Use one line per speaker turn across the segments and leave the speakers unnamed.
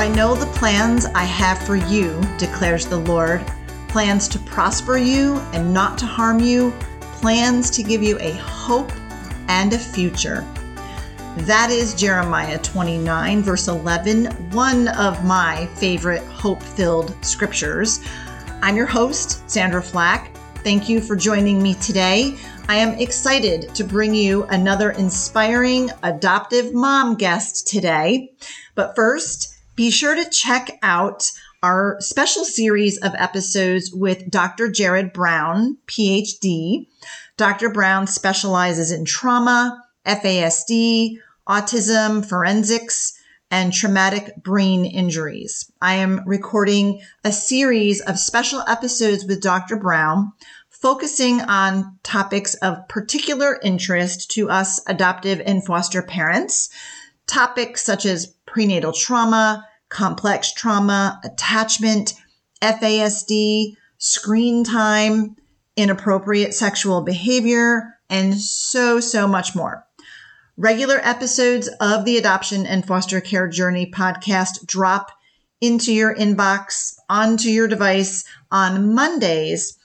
I know the plans I have for you, declares the Lord plans to prosper you and not to harm you, plans to give you a hope and a future. That is Jeremiah 29, verse 11, one of my favorite hope filled scriptures. I'm your host, Sandra Flack. Thank you for joining me today. I am excited to bring you another inspiring adoptive mom guest today. But first, be sure to check out our special series of episodes with Dr. Jared Brown, PhD. Dr. Brown specializes in trauma, FASD, autism, forensics, and traumatic brain injuries. I am recording a series of special episodes with Dr. Brown focusing on topics of particular interest to us adoptive and foster parents. Topics such as prenatal trauma, complex trauma, attachment, FASD, screen time, inappropriate sexual behavior, and so, so much more. Regular episodes of the Adoption and Foster Care Journey podcast drop into your inbox, onto your device on Mondays.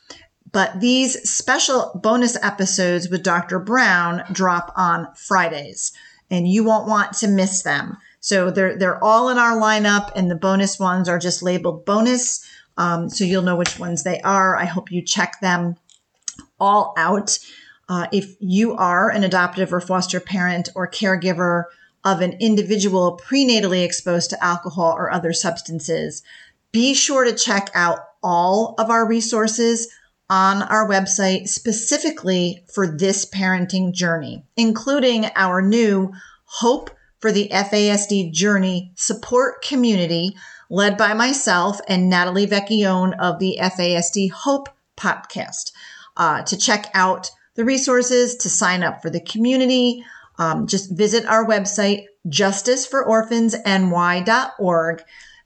But these special bonus episodes with Dr. Brown drop on Fridays, and you won't want to miss them. So they're they're all in our lineup, and the bonus ones are just labeled bonus. Um, so you'll know which ones they are. I hope you check them all out. Uh, if you are an adoptive or foster parent or caregiver of an individual prenatally exposed to alcohol or other substances, be sure to check out all of our resources on our website specifically for this parenting journey, including our new Hope for the FASD Journey support community led by myself and Natalie Vecchione of the FASD Hope podcast. Uh, to check out the resources, to sign up for the community, um, just visit our website, justicefororphansny.org,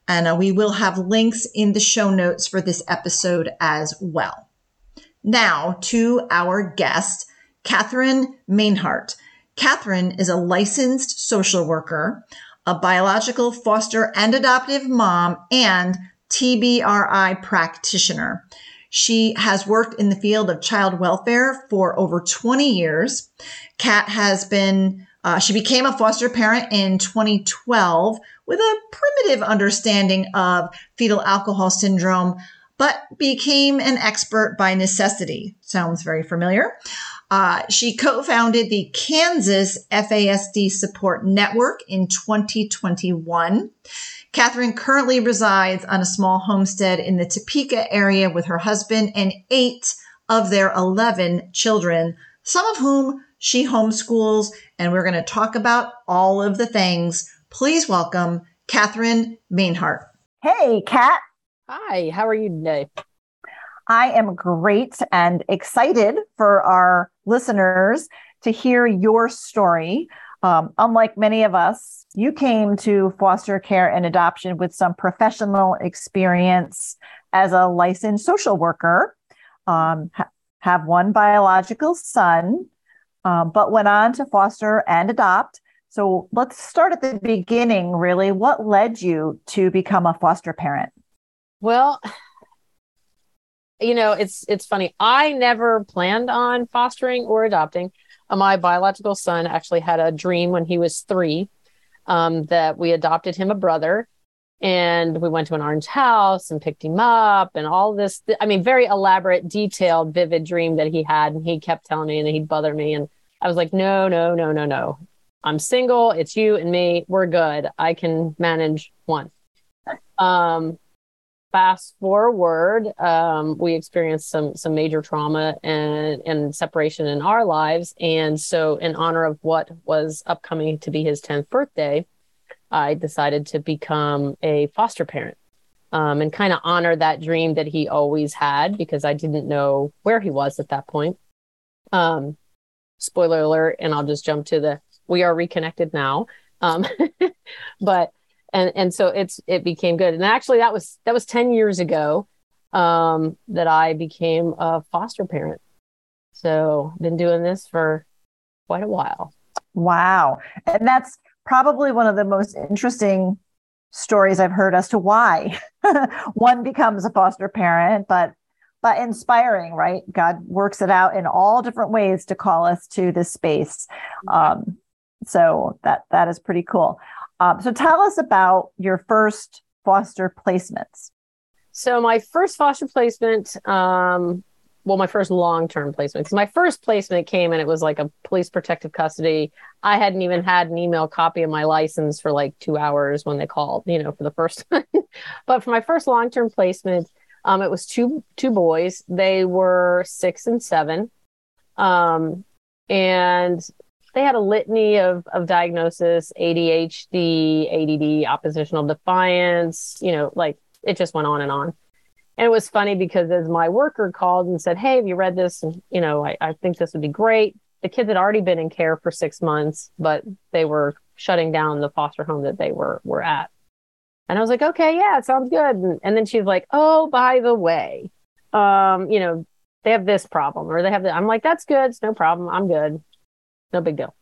and uh, we will have links in the show notes for this episode as well. Now to our guest, Catherine Mainhart. Catherine is a licensed social worker, a biological foster and adoptive mom, and TBRI practitioner. She has worked in the field of child welfare for over 20 years. Kat has been, uh, she became a foster parent in 2012 with a primitive understanding of fetal alcohol syndrome, but became an expert by necessity. Sounds very familiar. Uh, she co-founded the Kansas FASD Support Network in 2021. Catherine currently resides on a small homestead in the Topeka area with her husband and eight of their 11 children, some of whom she homeschools. And we're going to talk about all of the things. Please welcome Catherine Mainhart.
Hey, Kat.
Hi, how are you today?
I am great and excited for our listeners to hear your story. Um, unlike many of us, you came to foster care and adoption with some professional experience as a licensed social worker, um, ha- have one biological son, um, but went on to foster and adopt. So let's start at the beginning, really. What led you to become a foster parent?
Well, you know, it's it's funny. I never planned on fostering or adopting. Uh, my biological son actually had a dream when he was three um, that we adopted him a brother, and we went to an orange house and picked him up, and all this. I mean, very elaborate, detailed, vivid dream that he had, and he kept telling me, and he'd bother me, and I was like, no, no, no, no, no. I'm single. It's you and me. We're good. I can manage one. Um, fast forward, um, we experienced some some major trauma and and separation in our lives, and so in honor of what was upcoming to be his tenth birthday, I decided to become a foster parent. um, and kind of honor that dream that he always had because I didn't know where he was at that point. Um, spoiler alert, and I'll just jump to the we are reconnected now. Um, but and and so it's it became good, and actually that was that was ten years ago um, that I became a foster parent. So been doing this for quite a while.
Wow, and that's probably one of the most interesting stories I've heard as to why one becomes a foster parent, but but inspiring, right? God works it out in all different ways to call us to this space. Um, so that that is pretty cool. Um, so tell us about your first foster placements.
So my first foster placement, um, well, my first long-term placement. My first placement came and it was like a police protective custody. I hadn't even had an email copy of my license for like two hours when they called, you know, for the first time. but for my first long-term placement, um, it was two two boys. They were six and seven, um, and they had a litany of of diagnosis: ADHD, ADD, oppositional defiance. You know, like it just went on and on. And it was funny because as my worker called and said, "Hey, have you read this? And, you know, I, I think this would be great." The kids had already been in care for six months, but they were shutting down the foster home that they were were at. And I was like, okay, yeah, it sounds good. And, and then she's like, oh, by the way, um, you know, they have this problem or they have that. I'm like, that's good. It's no problem. I'm good. No big deal.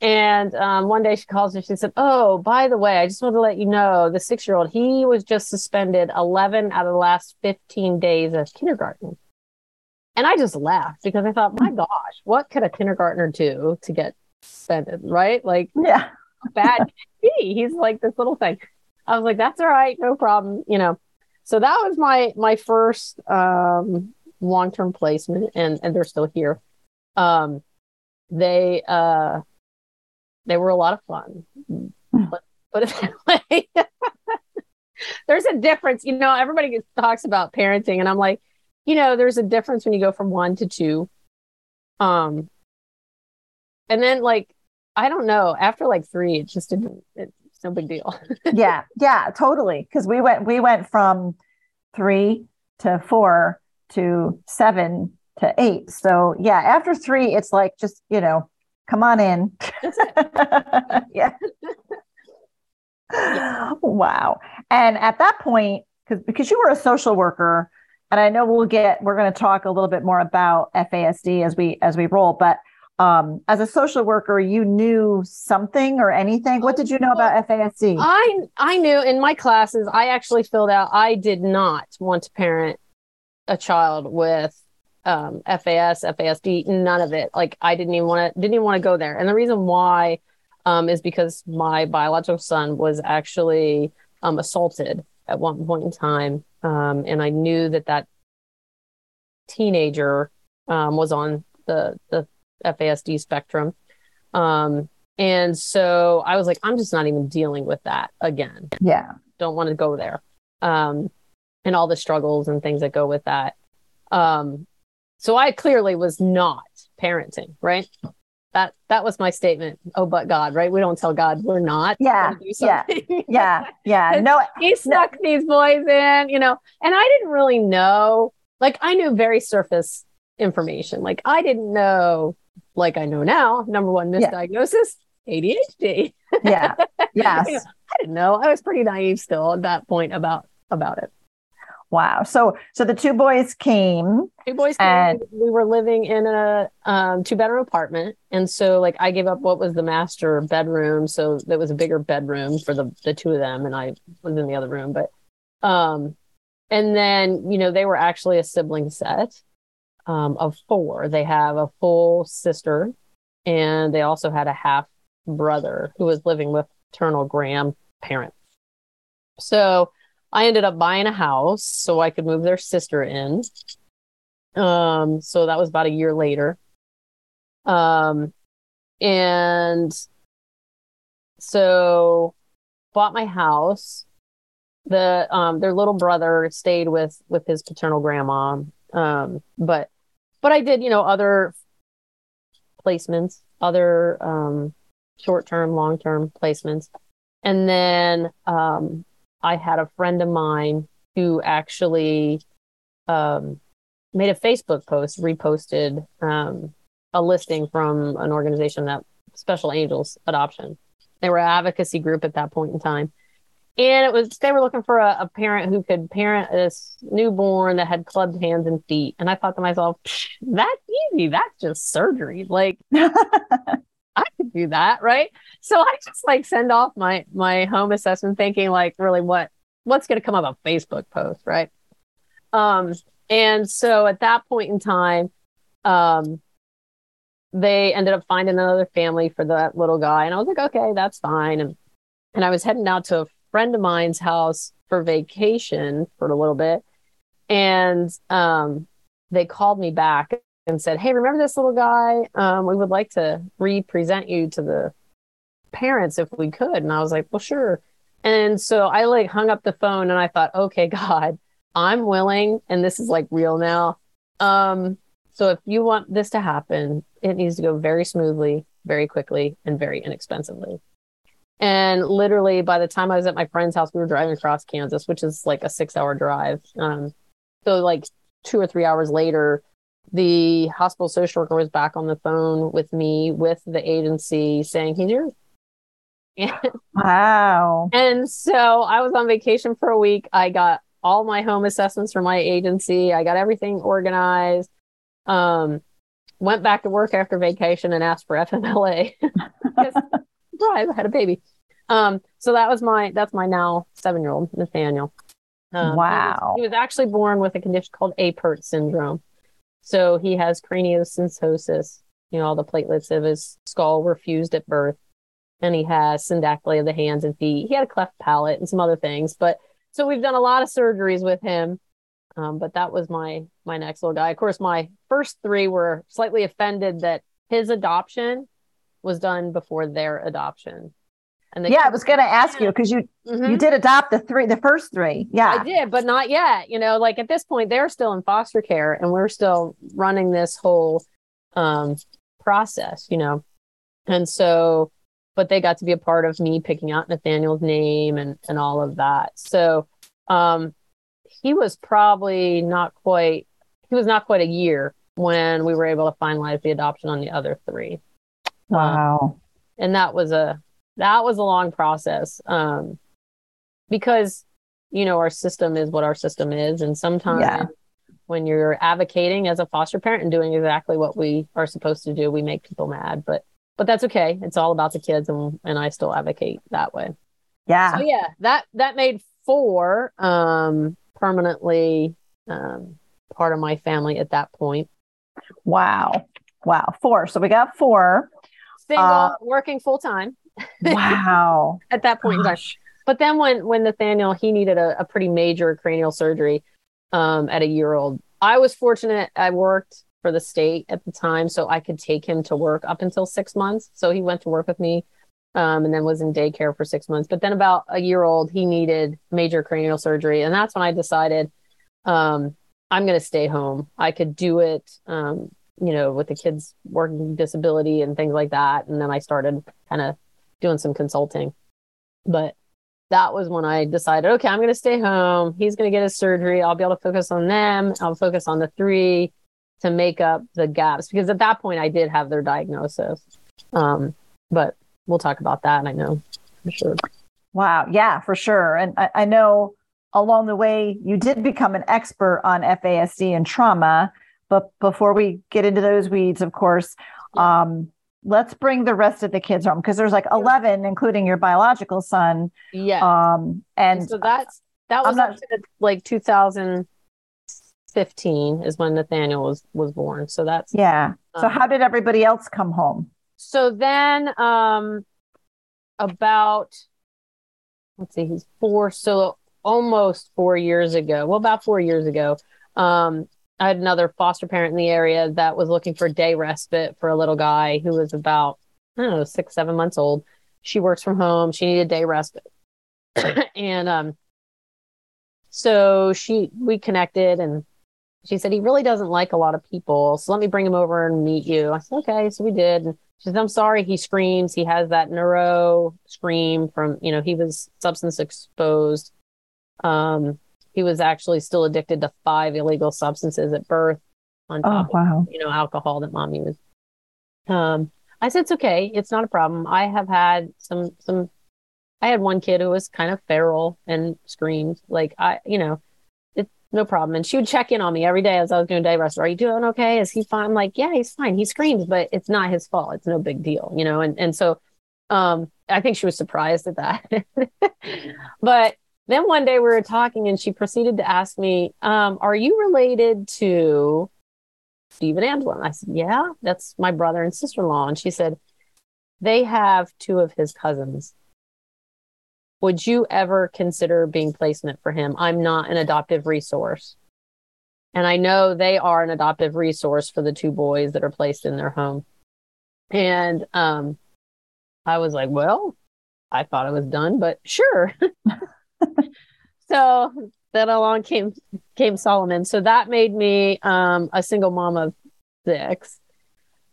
And um, one day she calls me. She said, "Oh, by the way, I just want to let you know the six-year-old he was just suspended 11 out of the last 15 days of kindergarten." And I just laughed because I thought, "My gosh, what could a kindergartner do to get suspended?" Right? Like,
yeah,
bad. he? He's like this little thing. I was like, that's all right, no problem, you know. So that was my my first um, long term placement, and and they're still here. Um, they uh, they were a lot of fun. But put it that way. there's a difference, you know. Everybody talks about parenting, and I'm like, you know, there's a difference when you go from one to two. Um, and then like I don't know. After like three, it just didn't. It, it's no big deal.
yeah, yeah, totally. Because we went we went from three to four to seven to eight. So yeah, after three, it's like just you know, come on in. yeah. yeah. Wow. And at that point, because because you were a social worker, and I know we'll get we're going to talk a little bit more about FASD as we as we roll, but um, as a social worker, you knew something or anything. What did you know about FASD?
I I knew in my classes. I actually filled out. I did not want to parent a child with um, FAS, FASD, none of it. Like I didn't even want to didn't even want to go there. And the reason why um, is because my biological son was actually um, assaulted at one point in time, um, and I knew that that teenager um, was on the the FASD spectrum. Um, and so I was like, I'm just not even dealing with that again.
Yeah.
Don't want to go there. Um, and all the struggles and things that go with that. Um, so I clearly was not parenting, right? That that was my statement. Oh, but God, right? We don't tell God we're not.
Yeah, yeah, yeah, yeah. No,
he snuck no. these boys in, you know, and I didn't really know. Like I knew very surface information. Like I didn't know like I know now, number one misdiagnosis, yeah. ADHD.
yeah. Yes.
I didn't know. I was pretty naive still at that point about about it.
Wow. So so the two boys came.
Two boys came. And... We were living in a um, two bedroom apartment, and so like I gave up what was the master bedroom, so that was a bigger bedroom for the the two of them, and I was in the other room. But um, and then you know they were actually a sibling set, um, of four. They have a full sister, and they also had a half brother who was living with paternal grandparents. So I ended up buying a house so I could move their sister in. Um, so that was about a year later. Um, and so bought my house. The um, their little brother stayed with with his paternal grandma. Um, but but I did, you know, other placements, other um, short term, long term placements. And then um, I had a friend of mine who actually um, made a Facebook post, reposted um, a listing from an organization that Special Angels Adoption. They were an advocacy group at that point in time. And it was they were looking for a, a parent who could parent this newborn that had clubbed hands and feet. And I thought to myself, that's easy. That's just surgery. Like I could do that, right? So I just like send off my my home assessment thinking like really what what's going to come up a Facebook post, right? Um and so at that point in time um they ended up finding another family for that little guy and I was like, okay, that's fine and and I was heading out to a friend of mine's house for vacation for a little bit and um they called me back and said, Hey, remember this little guy? Um, we would like to re-present you to the parents if we could. And I was like, Well, sure. And so I like hung up the phone and I thought, okay, God, I'm willing, and this is like real now. Um, so if you want this to happen, it needs to go very smoothly, very quickly, and very inexpensively. And literally, by the time I was at my friend's house, we were driving across Kansas, which is like a six hour drive. Um, so, like two or three hours later, the hospital social worker was back on the phone with me with the agency saying he's yours.
wow.
And so I was on vacation for a week. I got all my home assessments from my agency. I got everything organized. Um, went back to work after vacation and asked for FMLA. surprise, I had a baby. Um, so that was my that's my now seven year old Nathaniel. Um,
wow.
He was, he was actually born with a condition called Apert syndrome. So he has craniosynostosis. You know, all the platelets of his skull were fused at birth. And he has syndactyly of the hands and feet. He had a cleft palate and some other things. But so we've done a lot of surgeries with him. Um, but that was my my next little guy. Of course, my first three were slightly offended that his adoption was done before their adoption.
And yeah, I was going to ask you because you mm-hmm. you did adopt the three, the first three. Yeah,
I did, but not yet. You know, like at this point, they're still in foster care, and we're still running this whole um, process. You know, and so, but they got to be a part of me picking out Nathaniel's name and and all of that. So, um, he was probably not quite. He was not quite a year when we were able to finalize the adoption on the other three.
Wow. Um,
and that was a that was a long process um, because you know our system is what our system is. And sometimes yeah. when you're advocating as a foster parent and doing exactly what we are supposed to do we make people mad but but that's okay. It's all about the kids and and I still advocate that way.
Yeah.
So yeah that that made four um permanently um part of my family at that point.
Wow. Wow. Four. So we got four.
Single uh, working full time
Wow.
At that point Gosh. But then when when Nathaniel he needed a, a pretty major cranial surgery um, at a year old. I was fortunate. I worked for the state at the time, so I could take him to work up until six months. So he went to work with me, um, and then was in daycare for six months. But then about a year old, he needed major cranial surgery, and that's when I decided um, I'm going to stay home. I could do it, um, you know, with the kids' working disability and things like that. And then I started kind of doing some consulting. But that was when I decided, okay, I'm going to stay home. He's going to get his surgery. I'll be able to focus on them. I'll focus on the three to make up the gaps because at that point I did have their diagnosis. Um, but we'll talk about that. I know for sure.
Wow. Yeah, for sure. And I, I know along the way you did become an expert on FASD and trauma. But before we get into those weeds, of course, um, let's bring the rest of the kids home because there's like 11 including your biological son
yeah
um and,
and so that's that was not, like 2015 is when nathaniel was was born. So that's
yeah. So um, how did everybody else come home?
So then um about let's see he's four so almost four years ago well about four years ago um I had another foster parent in the area that was looking for day respite for a little guy who was about, I don't know, six, seven months old. She works from home. She needed day respite. and um, so she, we connected and she said, he really doesn't like a lot of people. So let me bring him over and meet you. I said, okay. So we did. And she said, I'm sorry. He screams. He has that neuro scream from, you know, he was substance exposed. Um, he was actually still addicted to five illegal substances at birth on
Oh,
top of you know alcohol that mom used um i said it's okay. It's not a problem. I have had some some i had one kid who was kind of feral and screamed like i you know it's no problem. And she would check in on me every day as i was doing day rest are you doing okay? Is he fine? I'm like yeah he's fine. He screams but it's not his fault. It's no big deal you know and and so um i think she was surprised at that. But then one day we were talking and she proceeded to ask me um are you related to Stephen and I said, Yeah, that's my brother and sister in law. And she said, They have two of his cousins. Would you ever consider being placement for him? I'm not an adoptive resource. And I know they are an adoptive resource for the two boys that are placed in their home. And um, I was like, Well, I thought it was done, but sure. so then along came came Solomon. So that made me um, a single mom of six.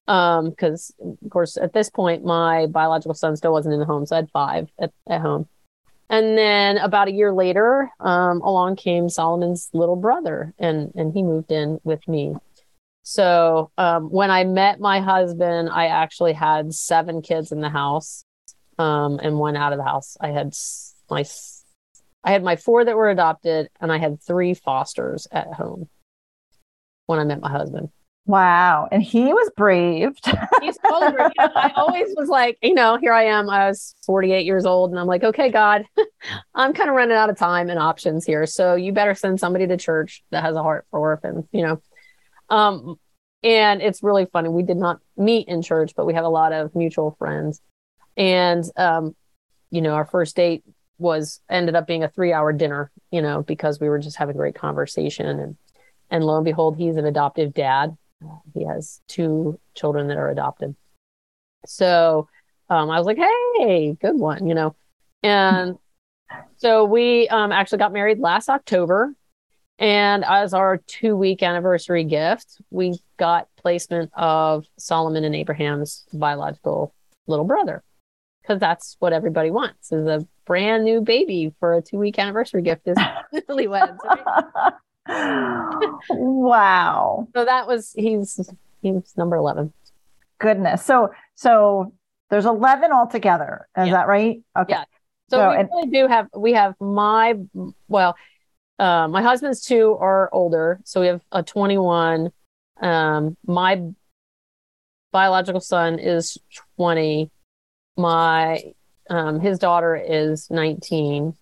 Um, because of course at this point my biological son still wasn't in the home, so I had five at, at home. And then about a year later, um, along came Solomon's little brother, and and he moved in with me. So um, when I met my husband, I actually had seven kids in the house, um, and one out of the house. I had my I had my four that were adopted, and I had three fosters at home when I met my husband.
Wow. And he was brave.
He's know, I always was like, you know, here I am. I was 48 years old, and I'm like, okay, God, I'm kind of running out of time and options here. So you better send somebody to church that has a heart for orphans, you know. Um, and it's really funny. We did not meet in church, but we have a lot of mutual friends. And um, you know, our first date was ended up being a three hour dinner, you know, because we were just having great conversation and and lo and behold, he's an adoptive dad. He has two children that are adopted. So um, I was like, hey, good one, you know. And so we um, actually got married last October. And as our two week anniversary gift, we got placement of Solomon and Abraham's biological little brother. Because that's what everybody wants is a brand new baby for a two week anniversary gift is newlyweds.
wow.
So that was he's he's number eleven.
Goodness. So so there's 11 altogether. Is
Yeah.
that right? Okay.
Yeah. So,
So,
we
and-
really do have we have my well, uh, my husband's two are older, so we have a 21. Um, my biological son is 20. My um, his daughter is 19.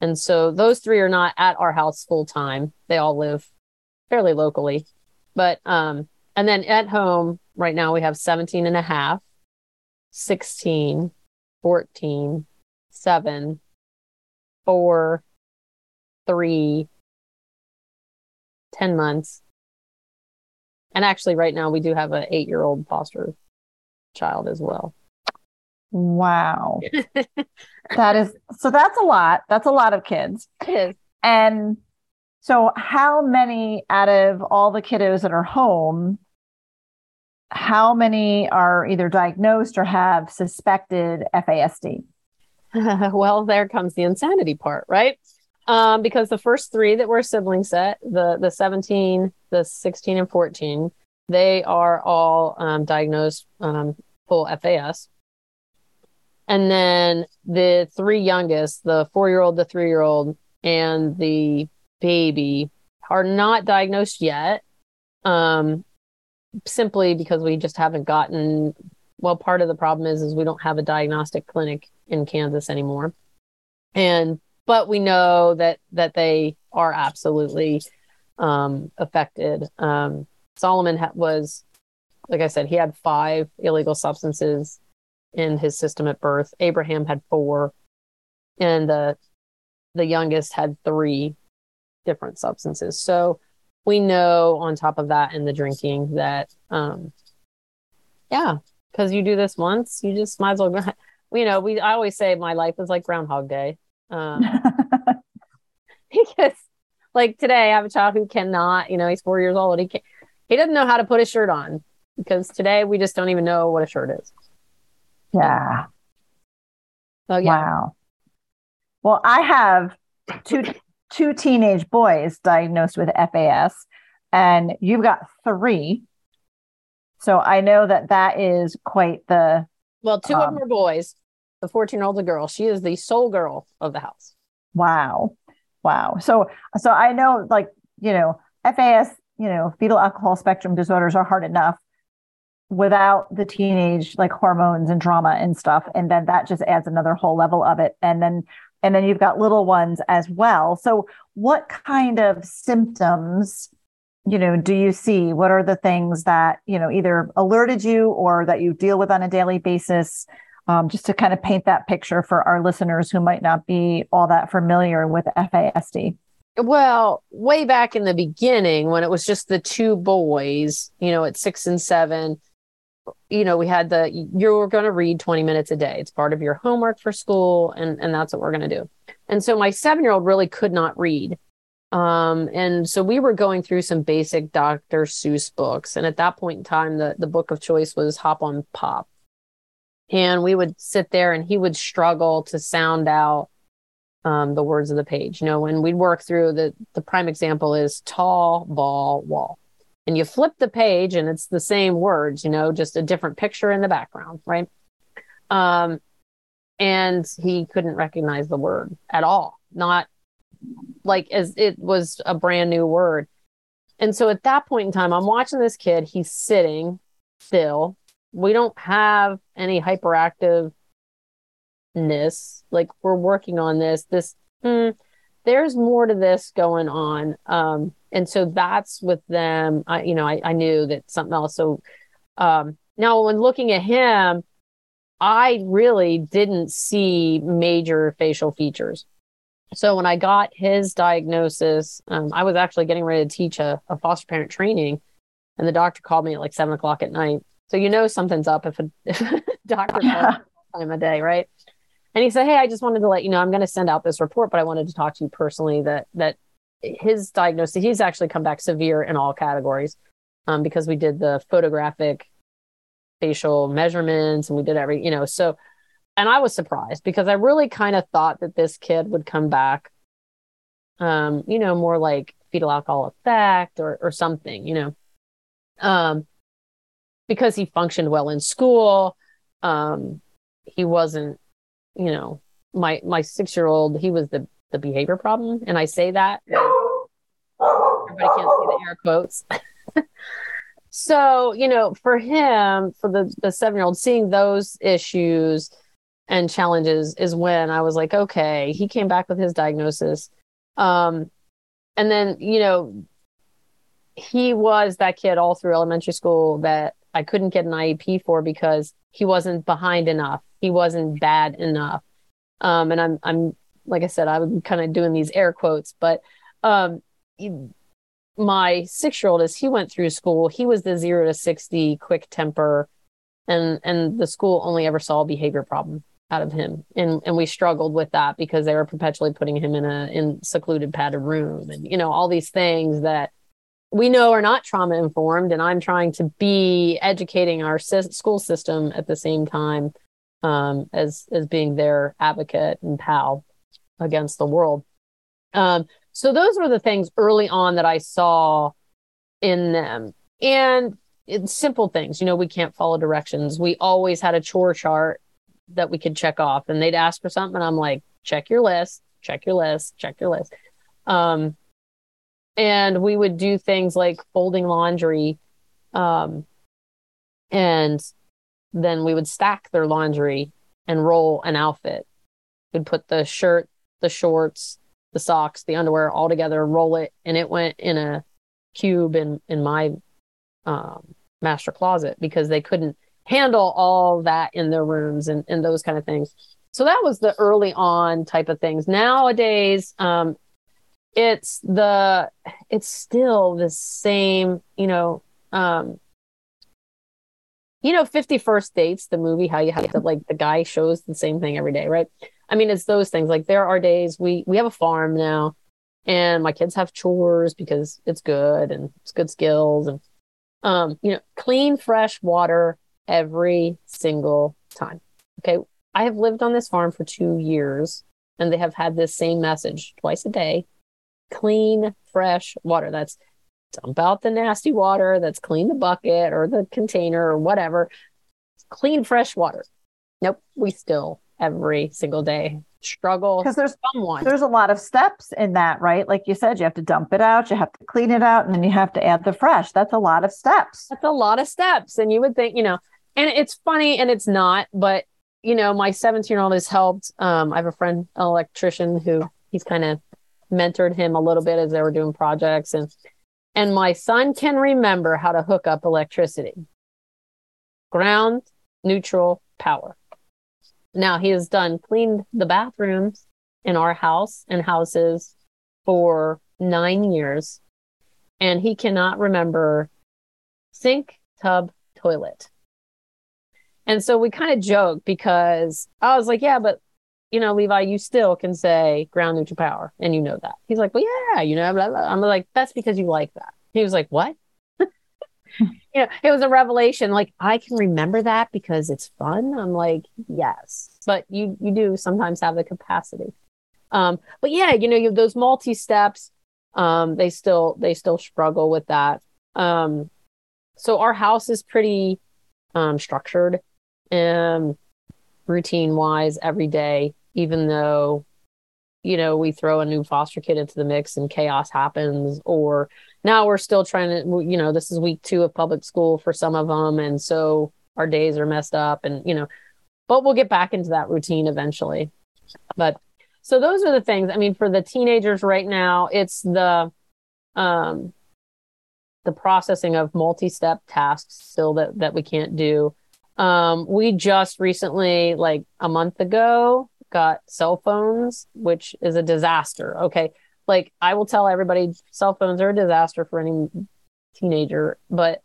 And so those three are not at our house full time. They all live fairly locally. But um and then at home right now we have 17 and a half, 16, 14, 7, 4, 3, 10 months. And actually right now we do have an 8-year-old foster child as well.
Wow. that is so that's a lot. That's a lot of kids.
It is.
And so how many out of all the kiddos that are home how many are either diagnosed or have suspected FASD?
well, there comes the insanity part, right? Um, because the first three that were sibling set, the the 17, the 16, and 14, they are all um, diagnosed um, full FAS. And then the three youngest, the four year old, the three year old, and the baby, are not diagnosed yet. Um, simply because we just haven't gotten well part of the problem is is we don't have a diagnostic clinic in Kansas anymore. And but we know that that they are absolutely um affected. Um Solomon ha- was like I said he had 5 illegal substances in his system at birth. Abraham had 4 and the the youngest had 3 different substances. So we know on top of that and the drinking that um yeah because you do this once you just might as well go you know we i always say my life is like groundhog day um because like today i have a child who cannot you know he's four years old he can't he doesn't know how to put a shirt on because today we just don't even know what a shirt is
yeah.
so yeah
Wow. Well, I have two two teenage boys diagnosed with FAS, and you've got three. So I know that that is quite the
Well, two of
Um,
them are boys. The 14 year old's a girl. She is the sole girl of the house.
wow, wow. So so I know like you know FAS, you know fetal alcohol spectrum disorders are hard enough without the teenage like hormones and drama and stuff, and then that just adds another whole level of it, and then and then you've got little ones as well. So what kind of symptoms? you know do you see what are the things that you know either alerted you or that you deal with on a daily basis um, just to kind of paint that picture for our listeners who might not be all that familiar with FASD.
Well, way back in the beginning, when it was just the two boys, you know, at six and seven, you know, we had the you're going to read 20 minutes a day. It's part of your homework for school, and and that's what we're going to do. And so my seven year old really could not read. Um, and so we were going through some basic Dr. Seuss books. And at that point in time, the, the book of choice was Hop on Pop. And we would sit there and he would struggle to sound out um, the words of the page. You know, when we'd work through the the prime example is tall ball wall. And you flip the page and it's the same words, you know, just a different picture in the background, right? Um, and he couldn't recognize the word at all, not like as it was a brand new word. And so at that point in time, I'm watching this kid, he's sitting still. We don't have any hyperactiveness. Like we're working on this. This hmm, there's more to this going on. Um, and so that's with them. I, you know, I, I knew that something else. So um, now when looking at him, I really didn't see major facial features. So when I got his diagnosis, um, I was actually getting ready to teach a, a, foster parent training, and the doctor called me at like seven o'clock at night. So you know something's up if a, if a doctor calls time of day, right? And he said, "Hey, I just wanted to let you know I'm going to send out this report, but I wanted to talk to you personally that that his diagnosis he's actually come back severe in all categories um, because we did the photographic facial measurements and we did every you know so." and I was surprised because I really kind of thought that this kid would come back, um, you know, more like fetal alcohol effect or or something, you know, um, because he functioned well in school. Um, he wasn't, you know, my my six year old. He was the the behavior problem, and I say that everybody can't see the air quotes. so you know, for him, for the the seven year old, seeing those issues and challenges is when I was like, okay, he came back with his diagnosis. Um, and then, you know, he was that kid all through elementary school that I couldn't get an IEP for because he wasn't behind enough. He wasn't bad enough. Um, and I'm, I'm, like I said, I'm kind of doing these air quotes, but, um, my six year old, as he went through school, he was the zero to 60 quick temper and, and the school only ever saw a behavior problem out of him. And and we struggled with that because they were perpetually putting him in a in secluded padded room and you know all these things that we know are not trauma informed. And i'm trying to be educating our school system at the same time um, as as being their advocate and pal against the world. Um, so those were the things early on that i saw in them. And it's simple things you know we can't follow directions. We always had a chore chart that we could check off and they'd ask for something and i'm like check your list check your list check your list. Um, and we would do things like folding laundry um, and then we would stack their laundry and roll an outfit. We'd put the shirt the shorts the socks the underwear all together roll it and it went in a cube in in my um, master closet because they couldn't handle all that in their rooms and, and those kind of things. So that was the early on type of things. Nowadays, um, it's the it's still the same, you know, um, you know, 50 First Dates, the movie, how you have to like the guy shows the same thing every day, right? I mean, it's those things. Like there are days we we have a farm now and my kids have chores because it's good and it's good skills and um, you know, clean, fresh water every single time. Okay. I have lived on this farm for two years and they have had this same message twice a day clean, fresh water. That's dump out the nasty water, that's clean the bucket or the container or whatever. Clean, fresh water. Nope, we still every single day struggle
because there's
someone.
there's a lot of steps in that right like you said you have to dump it out you have to clean it out and then you have to add the fresh that's a lot of steps
That's a lot of steps. And you would think, you know, and it's funny and it's not, but you know, my 17 year old has helped. Um, I have a friend, an electrician who he's kind of mentored him a little bit as they were doing projects and and my son can remember how to hook up electricity. Ground, neutral, power. Now he has done cleaned the bathrooms in our house and houses for nine years, and he cannot remember sink, tub, toilet. And so we kind of joke because I was like, yeah, but you know, Levi, you still can say ground neutral power, and you know that. He's like, well, yeah, you know, blah, blah. I'm like, that's because you like that. He was like, what? You know, it was a revelation. Like, I can remember that because it's fun. I'm like, yes, but you you do sometimes have the capacity. Um, but yeah, you know, you those multi steps. Um, they still they still struggle with that. Um, so our house is pretty um structured um routine wise every day even though you know we throw a new foster kid into the mix and chaos happens or now we're still trying to you know this is week 2 of public school for some of them and so our days are messed up and you know but we'll get back into that routine eventually. But so those are the things. I mean for the teenagers right now it's the um the processing of multi-step tasks still that that we can't do. Um we just recently like a month ago got cell phones which is a disaster. Okay like i will tell everybody cell phones are a disaster for any teenager but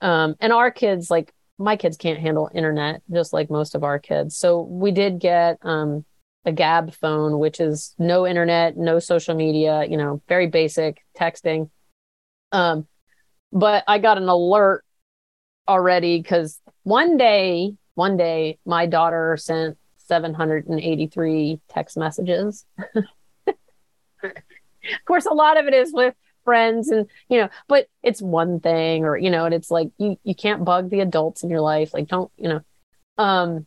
um and our kids like my kids can't handle internet just like most of our kids so we did get um a Gabb phone which is no internet no social media you know very basic texting um but I got an alert already because one day, one day, my daughter sent 783 text messages. of course, a lot of it is with friends and you know but it's one thing or you know and it's like you you can't bug the adults in your life like don't you know um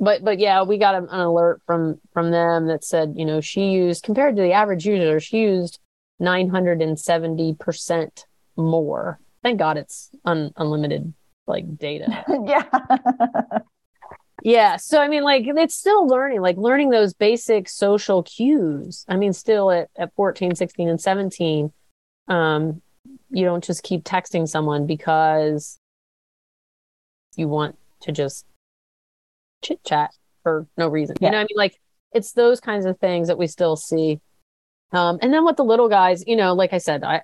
but but yeah we got an alert from from them that said you know she used compared to the average user she used 970% more. Thank God it's un- unlimited like data.
yeah.
yeah. So I mean like it's still learning, like learning those basic social cues. I mean still at, at 14, 16 and 17 um you don't just keep texting someone because you want to just chit chat for no reason.
Yeah.
You know, I mean, like it's those kinds of things that we still see. Um, and then with the little guys, you know, like I said, I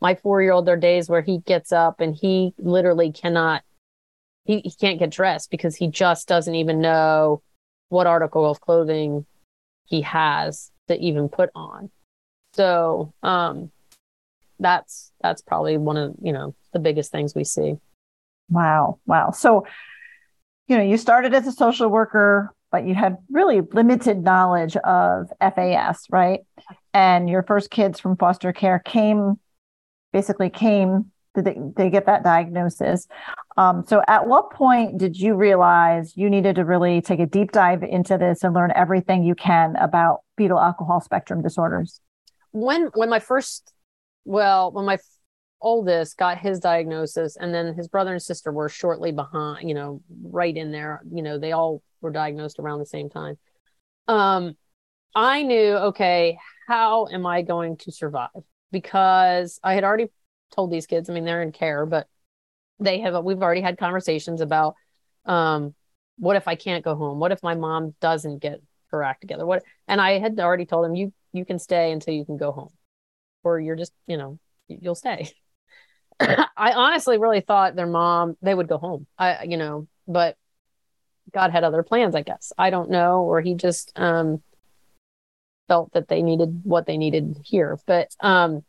my four year old, there are days where he gets up and he literally cannot, he, he can't get dressed because he just doesn't even know what article of clothing he has to even put on. So, um, that's that's probably one of you know the biggest things we see.
Wow. Wow. So, you know, you started as a social worker, but you had really limited knowledge of FAS, right? And your first kids from foster care came, basically came, did they, they get that diagnosis? Um, so, at what point did you realize you needed to really take a deep dive into this and learn everything you can about fetal alcohol spectrum disorders?
When when my first, well, when my oldest got his diagnosis and then his brother and sister were shortly behind you know right in there you know they all were diagnosed around the same time um i knew okay how am i going to survive because i had already told these kids i mean they're in care but they have we've already had conversations about um what if i can't go home what if my mom doesn't get her act together what and i had already told them you you can stay until you can go home or you're just you know you'll stay I honestly really thought their mom they would go home. I you know, but God had other plans, I guess. I don't know, or he just um felt that they needed what they needed here. But um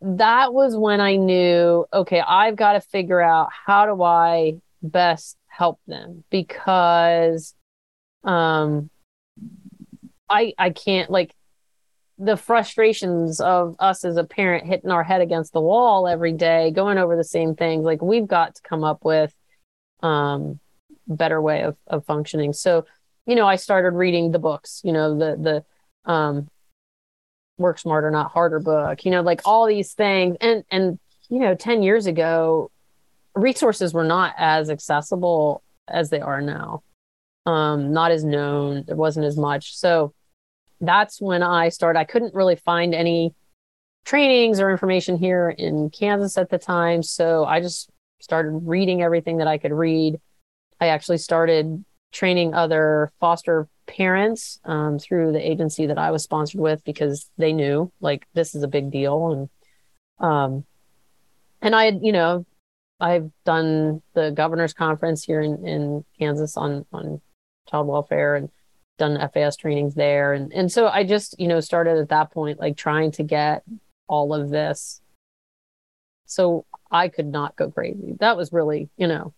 that was when I knew, okay, I've got to figure out how do I best help them because um i i can't like the frustrations of us as a parent hitting our head against the wall every day going over the same things like we've got to come up with um better way of, of functioning. So you know i started reading the books you know the the um work smarter not harder book you know like all these things. And and you know 10 years ago resources were not as accessible as they are now. Um not as known there wasn't as much. So that's when i started i couldn't really find any trainings or information here in kansas at the time. So i just started reading everything that i could read. I actually started training other foster parents um, through the agency that i was sponsored with because they knew like this is a big deal and um and i had you know i've done the governor's conference here in, in kansas on on child welfare and done FAS trainings there. And, and so I just, you know, started at that point, like trying to get all of this. So I could not go crazy. That was really, you know,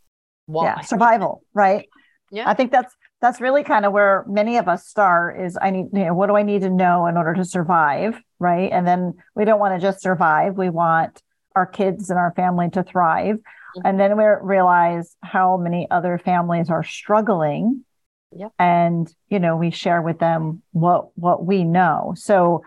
why. Yeah, survival, right? Yeah. I think that's that's really kind of where many of us start is I need, you know, what do I need to know in order to survive? Right. And then we don't want to just survive. We want our kids and our family to thrive. Mm-hmm. And then we realize how many other families are struggling
Yep.
And, you know, we share with them what what we know. So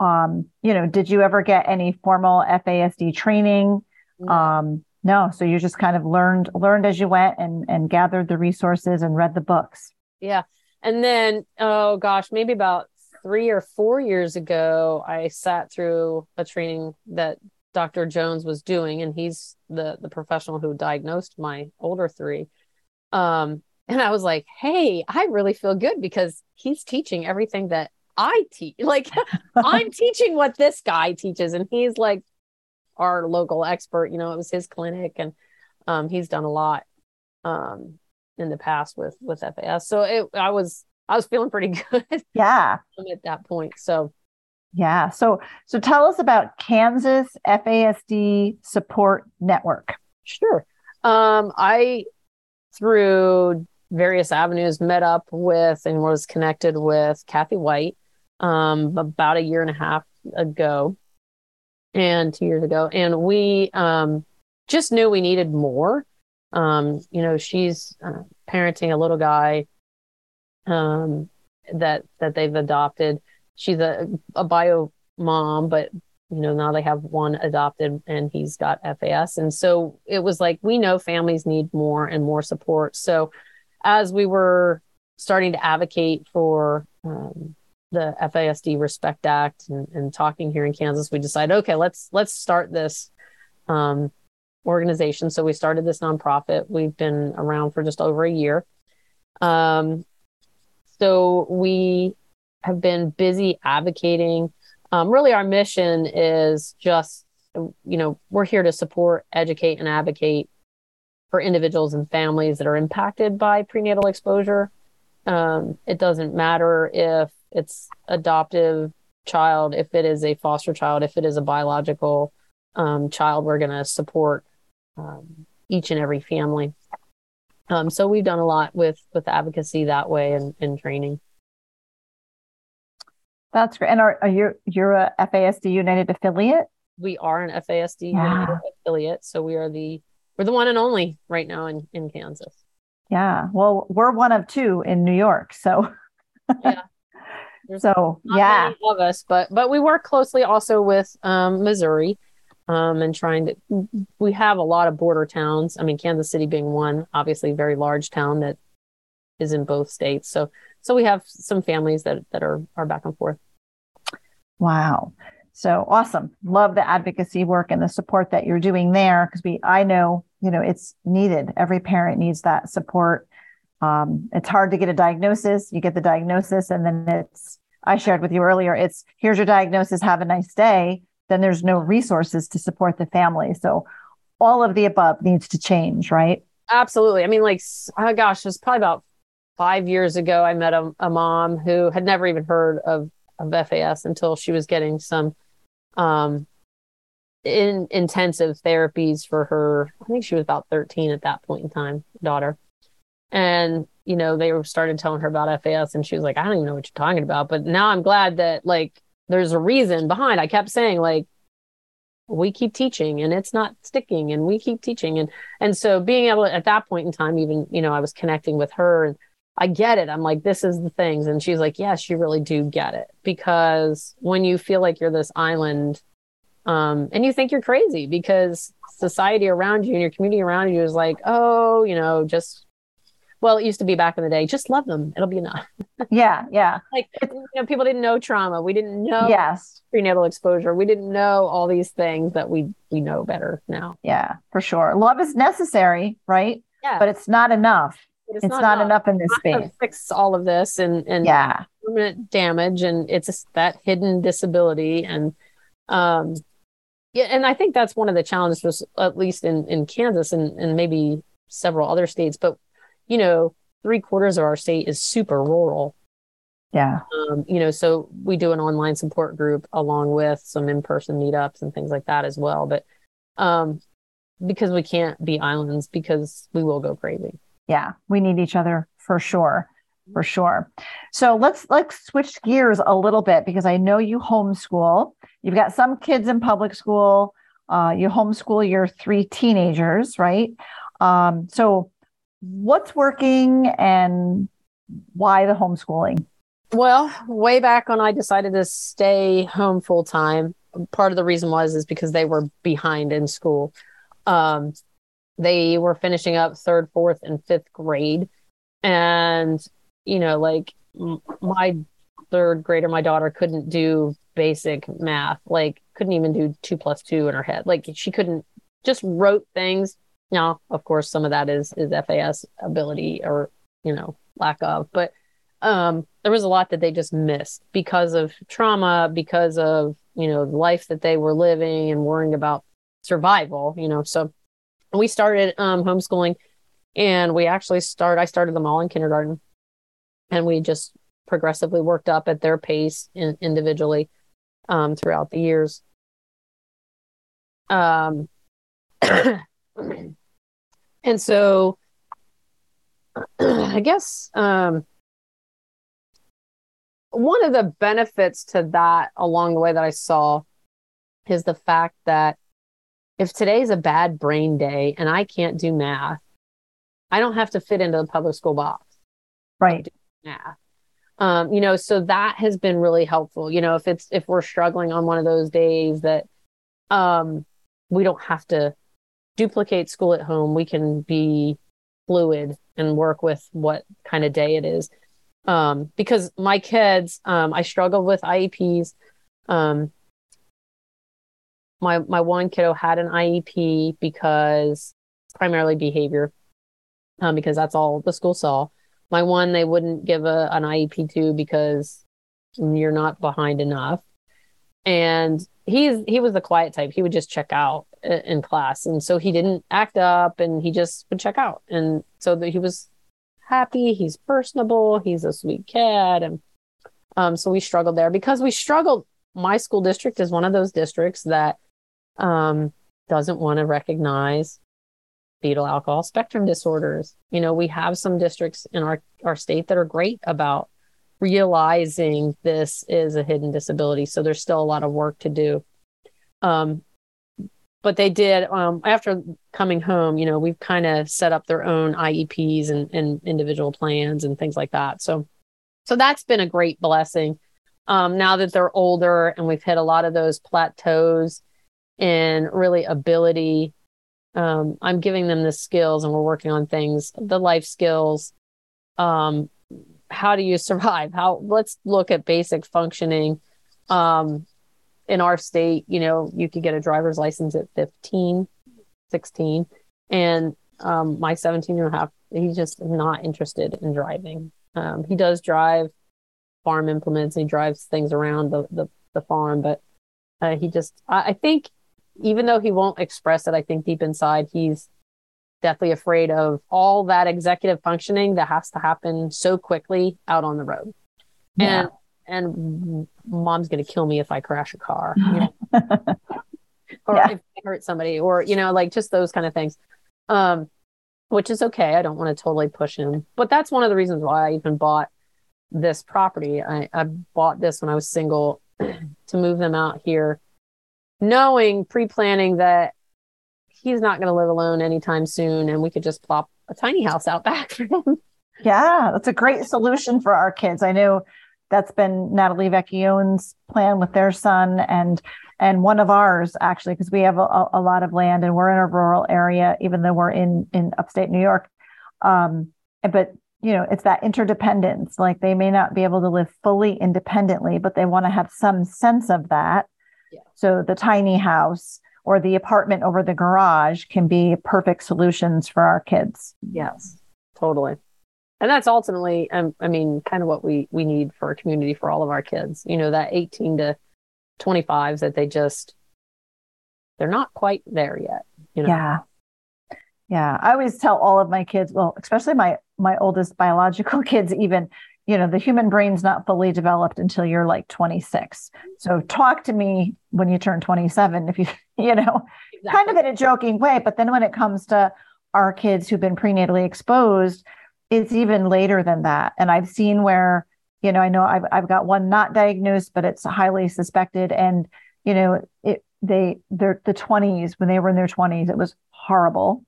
um, you know, did you ever get any formal FASD training? No. Um, no. So you just kind of learned learned as you went and and gathered the resources and read the books.
Yeah. And then oh gosh, maybe about three or four years ago, I sat through a training that Dr. Jones was doing, and he's the the professional who diagnosed my older three. Um, and I was like, hey, I really feel good because he's teaching everything that I teach. Like, I'm teaching what this guy teaches. And he's like our local expert. You know, it was his clinic and um, he's done a lot um, in the past with with FAS. So it, I was I was feeling pretty good.
Yeah.
at that point. So
yeah. So so tell us about Kansas FASD Support Network.
Sure. Um, I through various avenues met up with and was connected with Kathy White um, about a year and a half ago and two years ago. And we um, just knew we needed more. Um, you know, she's uh, parenting a little guy um, that that they've adopted. She's a, a bio mom, but you know now they have one adopted and he's got FAS. And so it was like we know families need more and more support. So as we were starting to advocate for um, the FASD Respect Act and, and, talking here in Kansas, we decided, okay, let's let's start this um, organization. So we started this nonprofit. We've been around for just over a year. Um, so we have been busy advocating. Um, really, our mission is just, you know, we're here to support, educate, and advocate for individuals and families that are impacted by prenatal exposure. Um, it doesn't matter if it's adoptive child, if it is a foster child, if it is a biological um, child, we're going to support um, each and every family. Um, so we've done a lot with with advocacy that way and, and training.
That's great. And are, are you you're a FASD United affiliate?
We are an FASD yeah. United affiliate, so we are the we're the one and only right now in, in Kansas.
Yeah. Well, we're one of two in New York. So,
yeah.
There's so, yeah.
of us, but, but we work closely also with um, Missouri um, and trying to, we have a lot of border towns. I mean, Kansas City being one, obviously very large town that is in both states. So, so we have some families that, that are, are back and forth.
Wow. So awesome. Love the advocacy work and the support that you're doing there because we I know, you know, it's needed. Every parent needs that support. Um, it's hard to get a diagnosis. You get the diagnosis and then it's I shared with you earlier, it's here's your diagnosis, have a nice day. Then there's no resources to support the family. So all of the above needs to change, right?
Absolutely. I mean, like, oh gosh, it was probably about five years ago. I met a, a mom who had never even heard of, of FAS until she was getting some um, in intensive therapies for her. I think she was about 13 at that point in time, daughter. And you know, they started telling her about FAS and she was like, I don't even know what you're talking about. But now I'm glad that like there's a reason behind. I kept saying like we keep teaching and it's not sticking and we keep teaching and and so being able to, at that point in time even you know I was connecting with her and I get it. I'm like, this is the things. And she's like, yes, you really do get it. Because when you feel like you're this island, um, and you think you're crazy because society around you and your community around you is like, oh, you know, just well, it used to be back in the day, just love them. It'll be enough.
Yeah, yeah.
like you know, people didn't know trauma. We didn't know
Yes.
prenatal exposure. We didn't know all these things that we we know better now.
Yeah, for sure. Love is necessary, right?
Yeah.
But it's not enough. It's, not, enough in this
Not to
space.
fix all of this and and
Yeah.
permanent damage and it's that hidden disability and um yeah and i think that's one of the challenges was at least in in kansas and and maybe several other states but you know three quarters of our state is super rural
Yeah.
um you know so we do an online support group along with some in-person meetups and things like that as well but um because we can't be islands because we will go crazy
Yeah. We need each other for sure. For sure. So let's let's switch gears a little bit because I know you homeschool. You've got some kids in public school. Uh, you homeschool your three teenagers, right? Um, so what's working and why the homeschooling?
Well, way back when I decided to stay home full time, part of the reason was is because they were behind in school. Um, they were finishing up third, fourth, and fifth grade, and you know, like my third grader, my daughter couldn't do basic math, like couldn't even do two plus two in her head, like she couldn't just wrote things. Now, of course, some of that is is FAS ability or you know lack of, but um, there was a lot that they just missed because of trauma, because of you know the life that they were living and worrying about survival. You know, so we started um, homeschooling, and we actually start. I started them all in kindergarten, and we just progressively worked up at their pace in, individually um, throughout the years. Um, and so I guess um, one of the benefits to that along the way that I saw is the fact that if today's a bad brain day and I can't do math, I don't have to fit into the public school box
Right.
math. Um, you know, so that has been really helpful. You know, if it's if we're struggling on one of those days that um we don't have to duplicate school at home, we can be fluid and work with what kind of day it is. Um, because my kids, um, I struggled with IEPs. Um, my my one kiddo had an IEP because primarily behavior, um, because that's all the school saw. My one they wouldn't give a an IEP to because you're not behind enough. And he's he was the quiet type. He would just check out in class, and so he didn't act up, and he just would check out. And so that he was happy. He's personable. He's a sweet kid, and um, so we struggled there because we struggled. My school district is one of those districts that um, doesn't want to recognize fetal alcohol spectrum disorders. You know, we have some districts in our, our state that are great about realizing this is a hidden disability. So there's still a lot of work to do. Um, but they did, um, after coming home, you know, we've kind of set up their own IEPs and, and individual plans and things like that. So, so that's been a great blessing. Um, now that they're older and we've hit a lot of those plateaus in really ability um, I'm giving them the skills and we're working on things, the life skills. Um, how do you survive? How let's look at basic functioning. Um, in our state, you know, you could get a driver's license at 15, 16. And um, my 17 and a half, he's just not interested in driving. Um, he does drive farm implements and he drives things around the, the, the farm, but uh, he just, I, I think even though he won't express it, I think deep inside he's deathly afraid of all that executive functioning that has to happen so quickly out on the road.
Yeah.
And and mom's gonna kill me if I crash a car, you know, or
Yeah.
if I hurt somebody, or you know, like just those kind of things. Um, which is okay. I don't want to totally push him, but that's one of the reasons why I even bought this property. I, I bought this when I was single to move them out here, knowing pre planning that he's not going to live alone anytime soon and we could just plop a tiny house out back for him.
Yeah, that's a great solution for our kids. I know that's been Natalie Vecchione's plan with their son and and one of ours actually because we have a, a, lot of land and we're in a rural area even though we're in in upstate New York. Um, but you know, it's that interdependence. Like they may not be able to live fully independently, but they want to have some sense of that. Yeah. So the tiny house or the apartment over the garage can be perfect solutions for our kids.
Yes, totally. And that's ultimately, um, I mean, kind of what we we need for a community for all of our kids. You know, that 18 to 25s that they just they're not quite there yet. You know?
Yeah. Yeah. I always tell all of my kids, well, especially my my oldest biological kids even you know the human brain's not fully developed until you're like 26 so talk to me when you turn 27 if you you know exactly. kind of in a joking way but then when it comes to our kids who've been prenatally exposed it's even later than that. And i've seen where you know i know i've, I've got one not diagnosed but it's highly suspected. And you know it they they're the 20s when they were in their 20s it was horrible.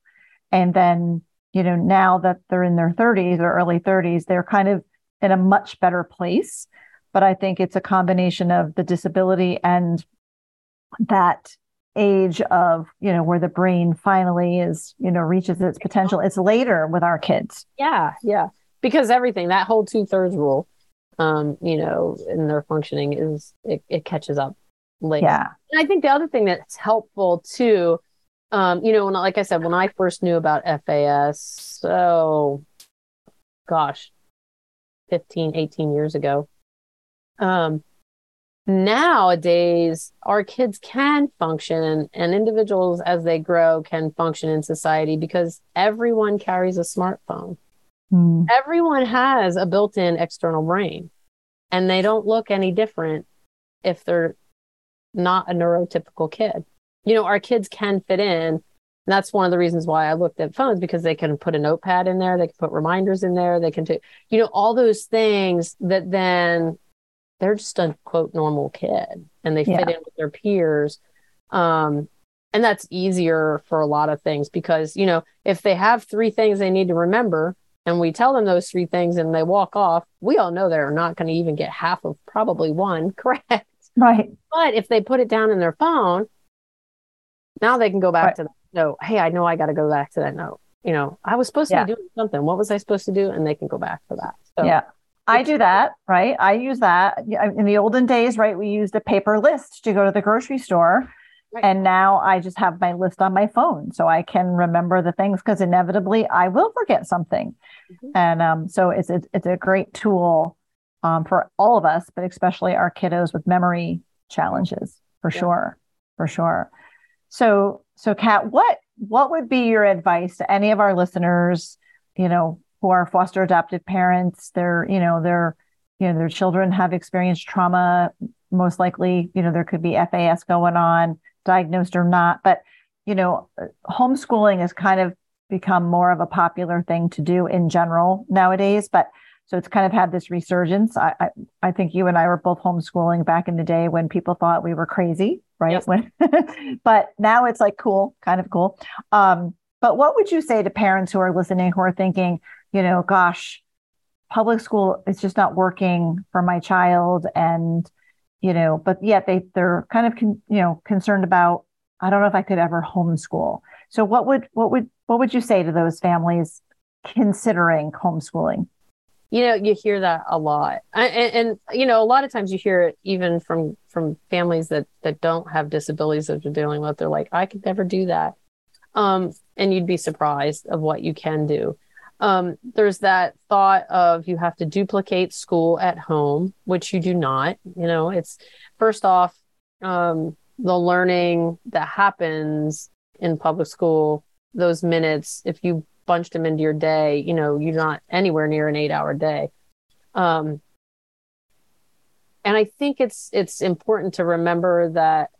And then you know, now that they're in their 30s or early 30s, they're kind of in a much better place. But I think it's a combination of the disability and that age of, you know, where the brain finally is, you know, reaches its potential. It's later with our kids.
Yeah. Yeah. Because everything, that whole two thirds rule, um, you know, in their functioning is, it, it catches up later.
Yeah.
And I think the other thing that's helpful too um, you know, when, like I said, when I first knew about FAS, so gosh, 15, 18 years ago. Um, nowadays, our kids can function and individuals as they grow can function in society because everyone carries a smartphone. Mm. Everyone has a built in external brain and they don't look any different if they're not a neurotypical kid you know, our kids can fit in. And that's one of the reasons why I looked at phones because they can put a notepad in there, they can put reminders in there, they can do, you know, all those things that then they're just a quote normal kid and they yeah. fit in with their peers. Um, and that's easier for a lot of things because, you know, if they have three things they need to remember and we tell them those three things and they walk off, we all know they're not going to even get half of probably one correct.
Right.
But if they put it down in their phone, now they can go back right. to the note. Hey, I know I got to go back to that note. You know, I was supposed to yeah. be doing something. What was I supposed to do? And they can go back to that.
So, yeah. I do that, right? I use that in the olden days, right? We used a paper list to go to the grocery store. Right. And now I just have my list on my phone so I can remember the things because inevitably I will forget something. Mm-hmm. And um, so it's, it's, it's a great tool um, for all of us, but especially our kiddos with memory challenges for yeah. sure. For sure. So, so Kat, what what would be your advice to any of our listeners, you know, who are foster adopted parents? Their, you know, their, you know, their children have experienced trauma. Most likely, you know, there could be FAS going on, diagnosed or not. But, you know, homeschooling has kind of become more of a popular thing to do in general nowadays. But so it's kind of had this resurgence. I, I, I think you and I were both homeschooling back in the day when people thought we were crazy, right? Yes. When, but now it's like cool, kind of cool. Um, but what would you say to parents who are listening who are thinking, you know, gosh, public school is just not working for my child, and you know, but yet they they're kind of con, you know concerned about I don't know if I could ever homeschool. So what would what would what would you say to those families considering homeschooling?
You know you hear that a lot. And, and, you know a lot of times you hear it even from from families that that don't have disabilities that they're dealing with. They're like i could never do that. Um and you'd be surprised of what you can do. Um there's that thought of you have to duplicate school at home which you do not you know. It's first off um the learning that happens in public school those minutes if you bunched them into your day, you know, you're not anywhere near an eight hour day. Um, and I think it's it's important to remember that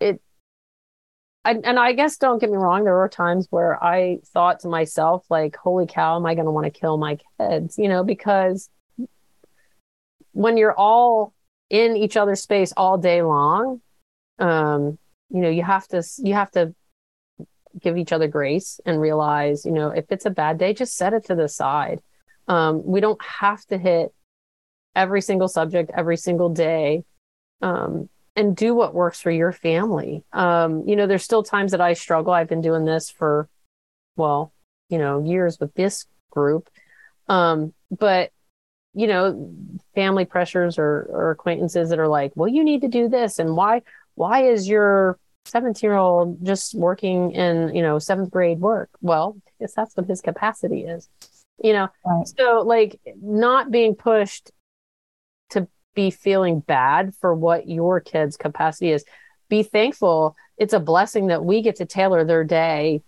it I, and I guess don't get me wrong, there were times where I thought to myself, like, holy cow, am I going to want to kill my kids? You know, because when you're all in each other's space all day long, um, you know, you have to, you have to give each other grace and realize, you know, if it's a bad day, just set it to the side. Um, we don't have to hit every single subject every single day. Um, and do what works for your family. Um, you know, there's still times that I struggle. I've been doing this for, well, you know, years with this group. Um, but, you know, family pressures or, or acquaintances that are like, well, you need to do this. And why, why is your 17 year old just working in, you know, seventh grade work? Well, because that's what his capacity is, you know? Right. So like not being pushed to be feeling bad for what your kid's capacity is. Be thankful. It's a blessing that we get to tailor their day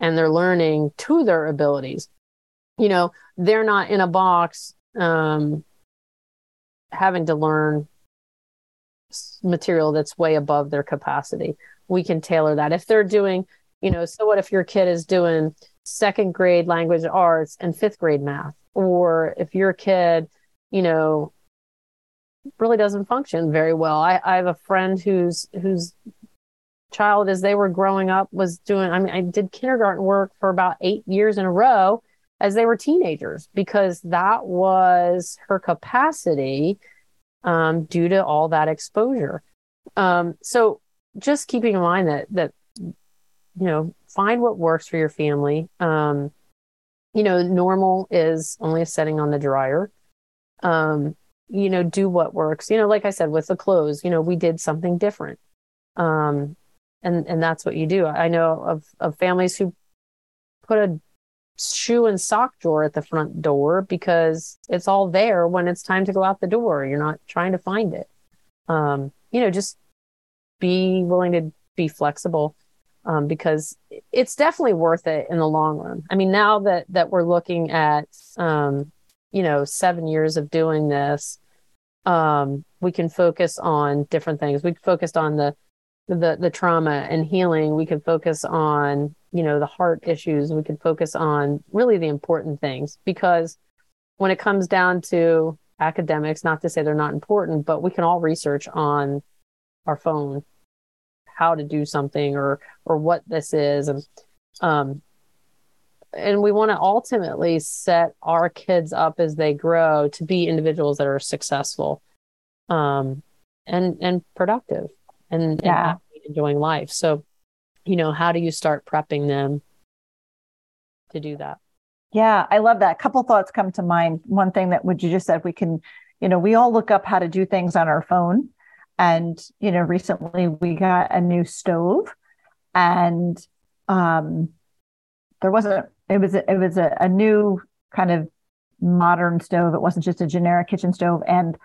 and their learning to their abilities. You know, they're not in a box um, having to learn material that's way above their capacity. We can tailor that. If they're doing, you know, so what if your kid is doing second grade language arts and fifth grade math? Or if your kid, you know, really doesn't function very well. I, I have a friend whose whose child as they were growing up was doing I mean I did kindergarten work for about 8 years in a row as they were teenagers because that was her capacity um, due to all that exposure. Um, so just keeping in mind that that you know find what works for your family. Um, you know, normal is only a setting on the dryer. Um, you know do what works you know like i said with the clothes you know we did something different um and and that's what you do i know of of families who put a shoe and sock drawer at the front door because it's all there when it's time to go out the door. You're not trying to find it. Um you know just be willing to be flexible um, because it's definitely worth it in the long run. I mean now that that we're looking at um you know seven years of doing this um, we can focus on different things. We focused on the the the trauma and healing. We could focus on you know the heart issues we could focus on really the important things. Because when it comes down to academics not to say they're not important but we can all research on our phone how to do something or or what this is. And um and we want to ultimately set our kids up as they grow to be individuals that are successful um, and and productive and, yeah. and enjoying life. So you know how do you start prepping them to do that
yeah i love that a couple thoughts come to mind one thing that what you just said we can you know we all look up how to do things on our phone and you know recently we got a new stove and um there wasn't it was a, it was a, a new kind of modern stove. It wasn't just a generic kitchen stove. And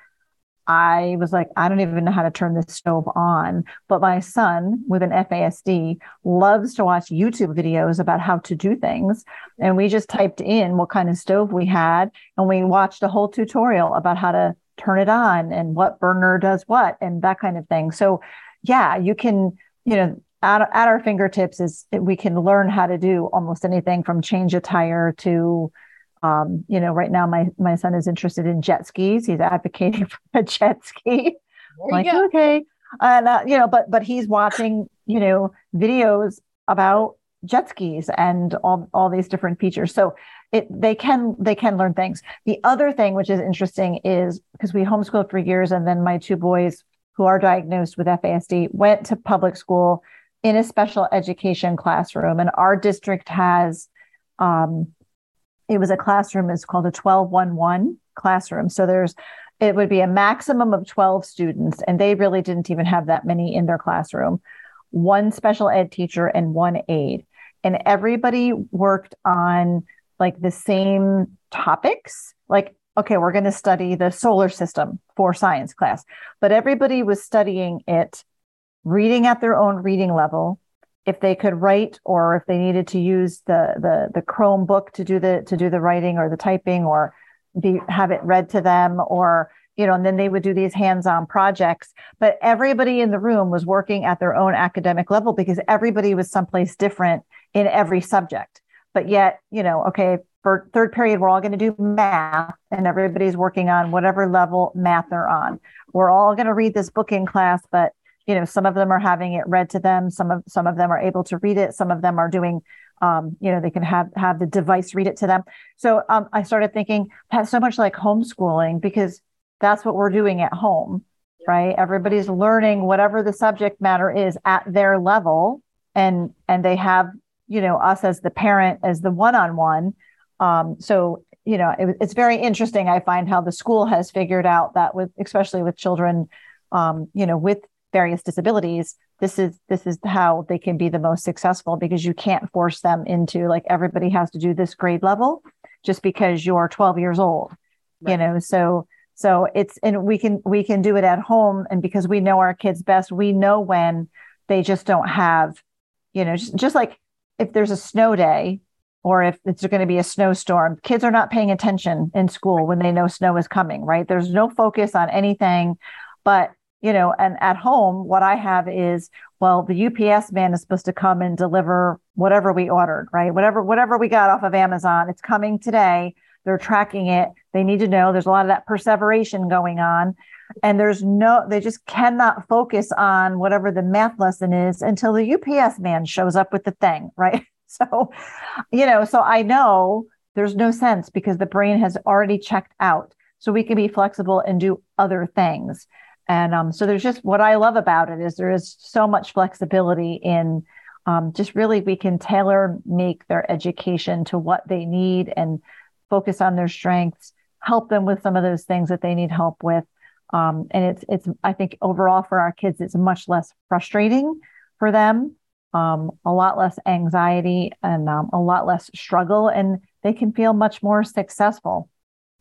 I was like, I don't even know how to turn this stove on. But my son, with an FASD, loves to watch YouTube videos about how to do things. And we just typed in what kind of stove we had, and we watched a whole tutorial about how to turn it on and what burner does what and that kind of thing. So, yeah, you can, you know, at, at our fingertips is we can learn how to do almost anything from change a tire to um, you know right now my my son is interested in jet skis he's advocating for a jet ski like go. okay and uh, you know but but he's watching you know videos about jet skis and all all these different features so it they can they can learn things the other thing which is interesting is because we homeschooled for years and then my two boys who are diagnosed with FASD went to public school in a special education classroom. And our district has, um, it was a classroom, it's called a 1211 classroom. So there's, it would be a maximum of 12 students, and they really didn't even have that many in their classroom. One special ed teacher and one aide. And everybody worked on like the same topics. Like, okay, we're going to study the solar system for science class, but everybody was studying it reading at their own reading level if they could write or if they needed to use the the the chromebook to do the to do the writing or the typing or be have it read to them or you know, and then they would do these hands-on projects. But everybody in the room was working at their own academic level because everybody was someplace different in every subject. But yet, you know, okay, for third period, we're all going to do math, and everybody's working on whatever level math they're on. We're all going to read this book in class, but you know, some of them are having it read to them. Some of some of them are able to read it. Some of them are doing um, you know, they can have have the device read it to them. So um, I started thinking that's so much like homeschooling because that's what we're doing at home, right? Everybody's learning whatever the subject matter is at their level, and and they have you know us as the parent as the one-on-one. Um, so you know, it, it's very interesting. I find how the school has figured out that with especially with children, um, you know, with various disabilities this is this is how they can be the most successful because you can't force them into like everybody has to do this grade level just because you're 12 years old right. you know? So so it's and we can we can do it at home. And because we know our kids best we know when they just don't have you know just, just like if there's a snow day or if it's going to be a snowstorm kids are not paying attention in school when they know snow is coming right? There's no focus on anything. But you know, and at home, what I have is, well, the UPS man is supposed to come and deliver whatever we ordered, right? Whatever, whatever we got off of Amazon, it's coming today. They're tracking it. They need to know there's a lot of that perseveration going on. And there's no, they just cannot focus on whatever the math lesson is until the UPS man shows up with the thing, right? So, you know, so I know there's no sense because the brain has already checked out. So we can be flexible and do other things. And um, so there's just what I love about it is there is so much flexibility in um, just really we can tailor make their education to what they need and focus on their strengths, help them with some of those things that they need help with. Um, and it's it's I think overall for our kids it's much less frustrating for them, um, a lot less anxiety and um, a lot less struggle, and they can feel much more successful.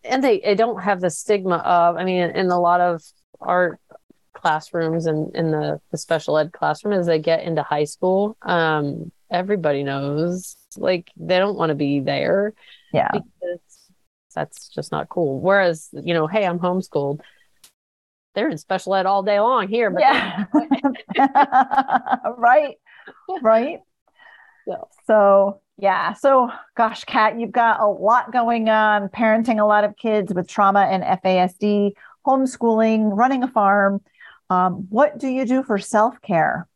And they, they don't have the stigma of I mean in a lot of art classrooms and in the, the special ed classroom as they get into high school um everybody knows like they don't want to be there
yeah.
because that's just not cool. Whereas you know hey i'm homeschooled. They're in special ed all day long here but
yeah. Right. Right. So. so yeah. So gosh kat you've got a lot going on parenting a lot of kids with trauma and fasd homeschooling, running a farm. Um, what do you do for self care?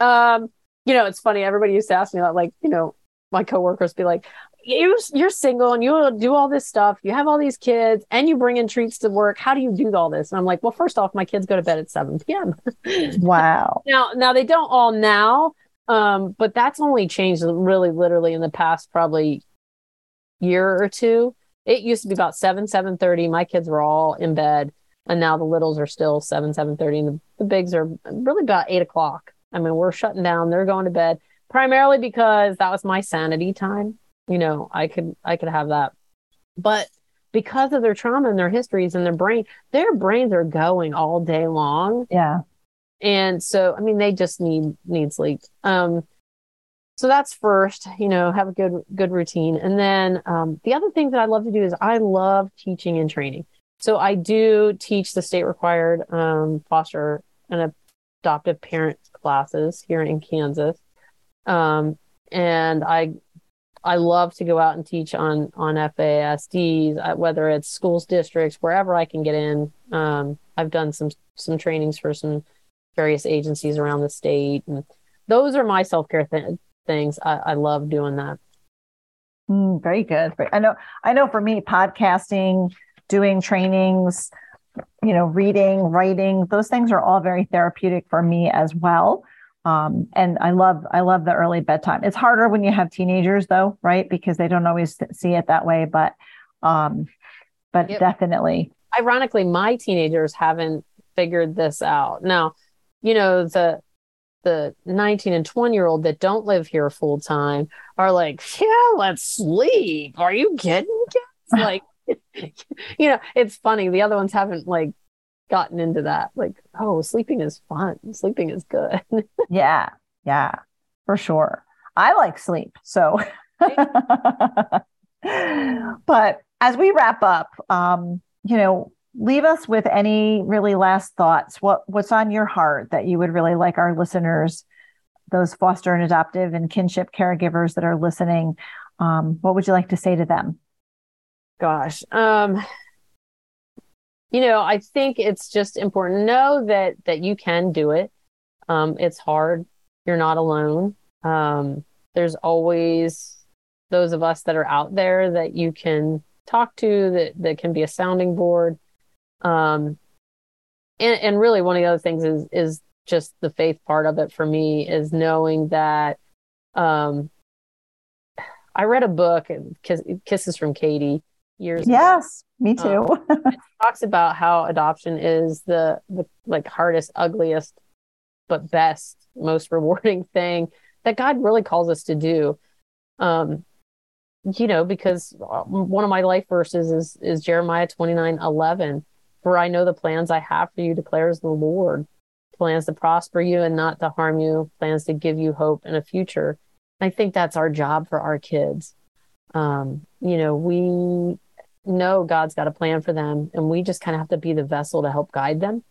Um, you know, it's funny. Everybody used to ask me that, like, you know, my coworkers be like, you, you're single and you do all this stuff. You have all these kids and you bring in treats to work. How do you do all this? And I'm like, well, first off, my kids go to bed at 7 p.m.
wow.
now, now they don't all now, um, but that's only changed really literally in the past probably year or two. It used to be about 7, 7.30. My kids were all in bed and now the littles are still 7 7.30 and the, the bigs are really about 8 o'clock. I mean we're shutting down. They're going to bed primarily because that was my sanity time. You know i could i could have that. But because of their trauma and their histories and their brain their brains are going all day long.
Yeah.
And so i mean they just need need sleep. Um so that's first you know have a good good routine. And then um, the other thing that i love to do is i love teaching and training so I do teach the state required um, foster and adoptive parent classes here in Kansas. Um, and I I love to go out and teach on on FASDs, uh, whether it's schools, districts, wherever I can get in. Um, I've done some some trainings for some various agencies around the state, and those are my self care th- things. I, I love doing that.
Mm, very good. I know. I know. For me, podcasting, doing trainings, you know, reading, writing, those things are all very therapeutic for me as well. Um, and I love I love the early bedtime. It's harder when you have teenagers though, right? Because they don't always see it that way. But um, but yep. definitely.
Ironically, my teenagers haven't figured this out. Now, you know, the the 19 and 20 year old that don't live here full time are like, yeah, let's sleep. Are you kidding? Like you know, it's funny. The other ones haven't like gotten into that. Like, oh, sleeping is fun. Sleeping is good.
yeah. Yeah. For sure. I like sleep. So but as we wrap up, um, you know,
leave us with any really last thoughts. What what's on your heart that you would really like our listeners, those foster and adoptive and kinship caregivers that are listening, um, what would you like to say to them?
Gosh, um, you know, I think it's just important to know that that you can do it. Um, it's hard. You're not alone. Um, there's always those of us that are out there that you can talk to that that can be a sounding board um and and really one of the other things is is just the faith part of it for me is knowing that um i read a book Kiss, kisses from katie years
yes ago. me too
um, talks about how adoption is the the like hardest ugliest but best most rewarding thing that god really calls us to do um you know, because uh, one of my life verses is is Jeremiah 29, 11. For I know the plans I have for you, declares the Lord. Plans to prosper you and not to harm you, plans to give you hope and a future. I think that's our job for our kids. Um, you know, we know God's got a plan for them, and we just kind of have to be the vessel to help guide them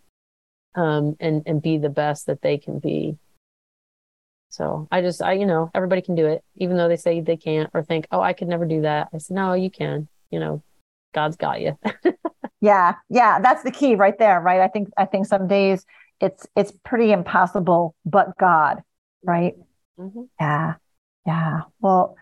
um, and, and be the best that they can be. So I just, I, you know, everybody can do it, even though they say they can't or think, oh, I could never do that. I said, no, you can. You know, God's got you.
yeah, yeah, that's the key right there, right? I think, I think some days it's it's pretty impossible, but God, right? Mm-hmm. Yeah, yeah. Well,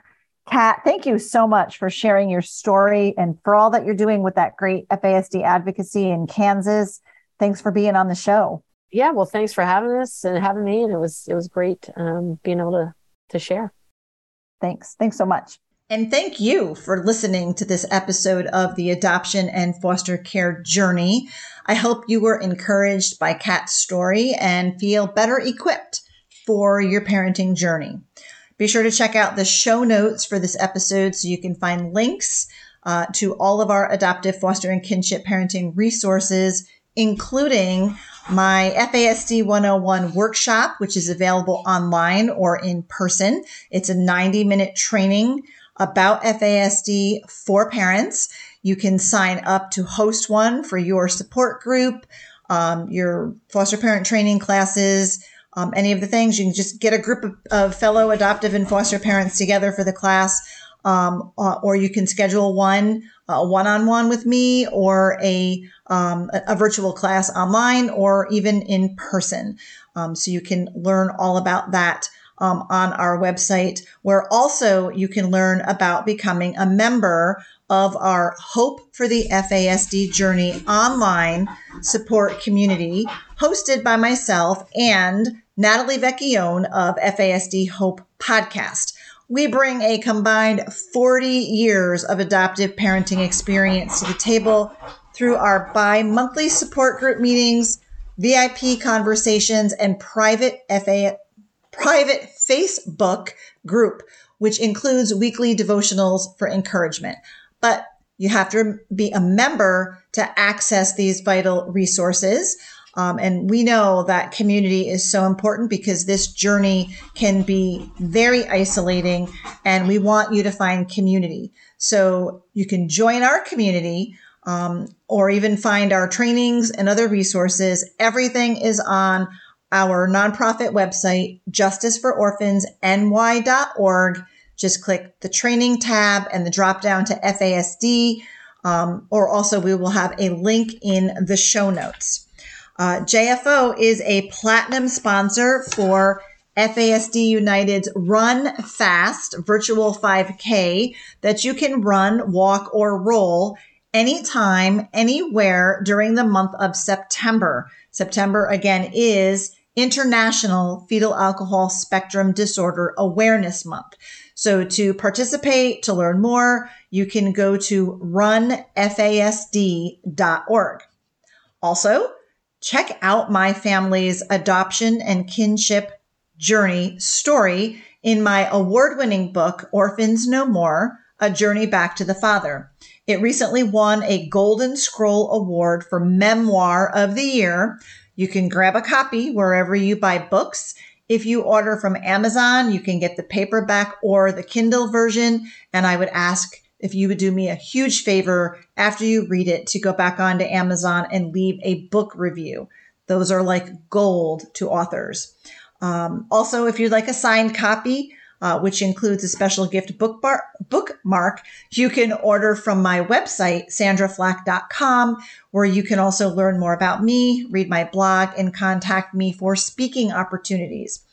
Kat, thank you so much for sharing your story and for all that you're doing with that great FASD advocacy in Kansas. Thanks for being on the show
yeah, well, thanks for having us and having me, and it was it was great um, being able to to share.
Thanks, thanks so much.
And thank you for listening to this episode of the Adoption and Foster Care Journey. I hope you were encouraged by Kat's story and feel better equipped for your parenting journey. Be sure to check out the show notes for this episode so you can find links uh, to all of our adoptive, foster, and kinship parenting resources, including my FASD 101 workshop, which is available online or in person. It's a 90 minute training about FASD for parents. You can sign up to host one for your support group, um, your foster parent training classes, um, any of the things. You can just get a group of, of fellow adoptive and foster parents together for the class, um, uh, or you can schedule one one on one with me or a um, a, virtual class online or even in person. Um, so you can learn all about that um, on our website, where also you can learn about becoming a member of our Hope for the FASD Journey online support community, hosted by myself and Natalie Vecchione of FASD Hope Podcast. We bring a combined 40 years of adoptive parenting experience to the table through our bi monthly support group meetings, VIP conversations, and private FA private Facebook group, which includes weekly devotionals for encouragement. But you have to be a member to access these vital resources. Um, and we know that community is so important because this journey can be very isolating, and we want you to find community. So you can join our community um, or even find our trainings and other resources. Everything is on our nonprofit website, justicefororphansny.org. Just click the training tab and the drop down to FASD. Um, or also, we will have a link in the show notes. Uh, JFO is a platinum sponsor for FASD United's Run FASD virtual 5K that you can run, walk, or roll anytime, anywhere during the month of September. September, again, is International Fetal Alcohol Spectrum Disorder Awareness Month. So to participate, to learn more, you can go to runfasd.org. Also, check out my family's adoption and kinship journey story in my award winning book, Orphans No More A Journey Back to the Father. It recently won a Golden Scroll Award for Memoir of the Year. You can grab a copy wherever you buy books. If you order from Amazon, you can get the paperback or the Kindle version. And I would ask if you would do me a huge favor after you read it to go back onto Amazon and leave a book review. Those are like gold to authors. Um, also, if you'd like a signed copy, uh, which includes a special gift book bar- bookmark, you can order from my website, sandraflach.com, where you can also learn more about me, read my blog, and contact me for speaking opportunities.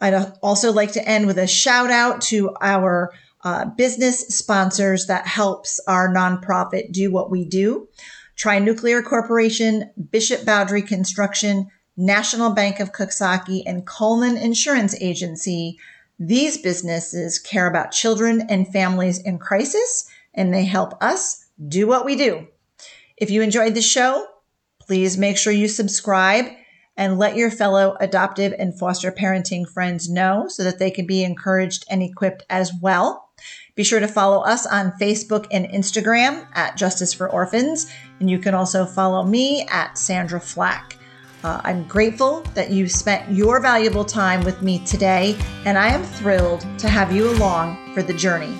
I'd also like to end with a shout out to our uh, business sponsors that helps our nonprofit do what we do. Trinuclear Corporation, Bishop Boundary Construction, National Bank of Coxsackie, and Coleman Insurance Agency. These businesses care about children and families in crisis, and they help us do what we do. If you enjoyed the show, please make sure you subscribe and let your fellow adoptive and foster parenting friends know so that they can be encouraged and equipped as well. Be sure to follow us on Facebook and Instagram at Justice for Orphans, and you can also follow me at Sandra Flach. Uh, I'm grateful that you spent your valuable time with me today, and I am thrilled to have you along for the journey.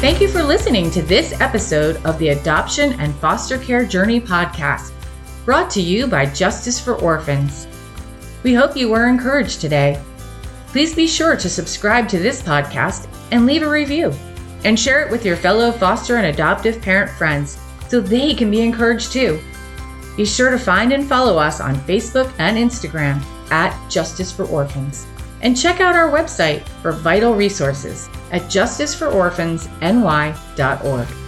Thank you for listening to this episode of the Adoption and Foster Care Journey podcast, brought to you by Justice for Orphans. We hope you were encouraged today. Please be sure to subscribe to this podcast and leave a review, and share it with your fellow foster and adoptive parent friends so they can be encouraged too. Be sure to find and follow us on Facebook and Instagram at Justice for Orphans. And check out our website for vital resources at justicefororphansny.org.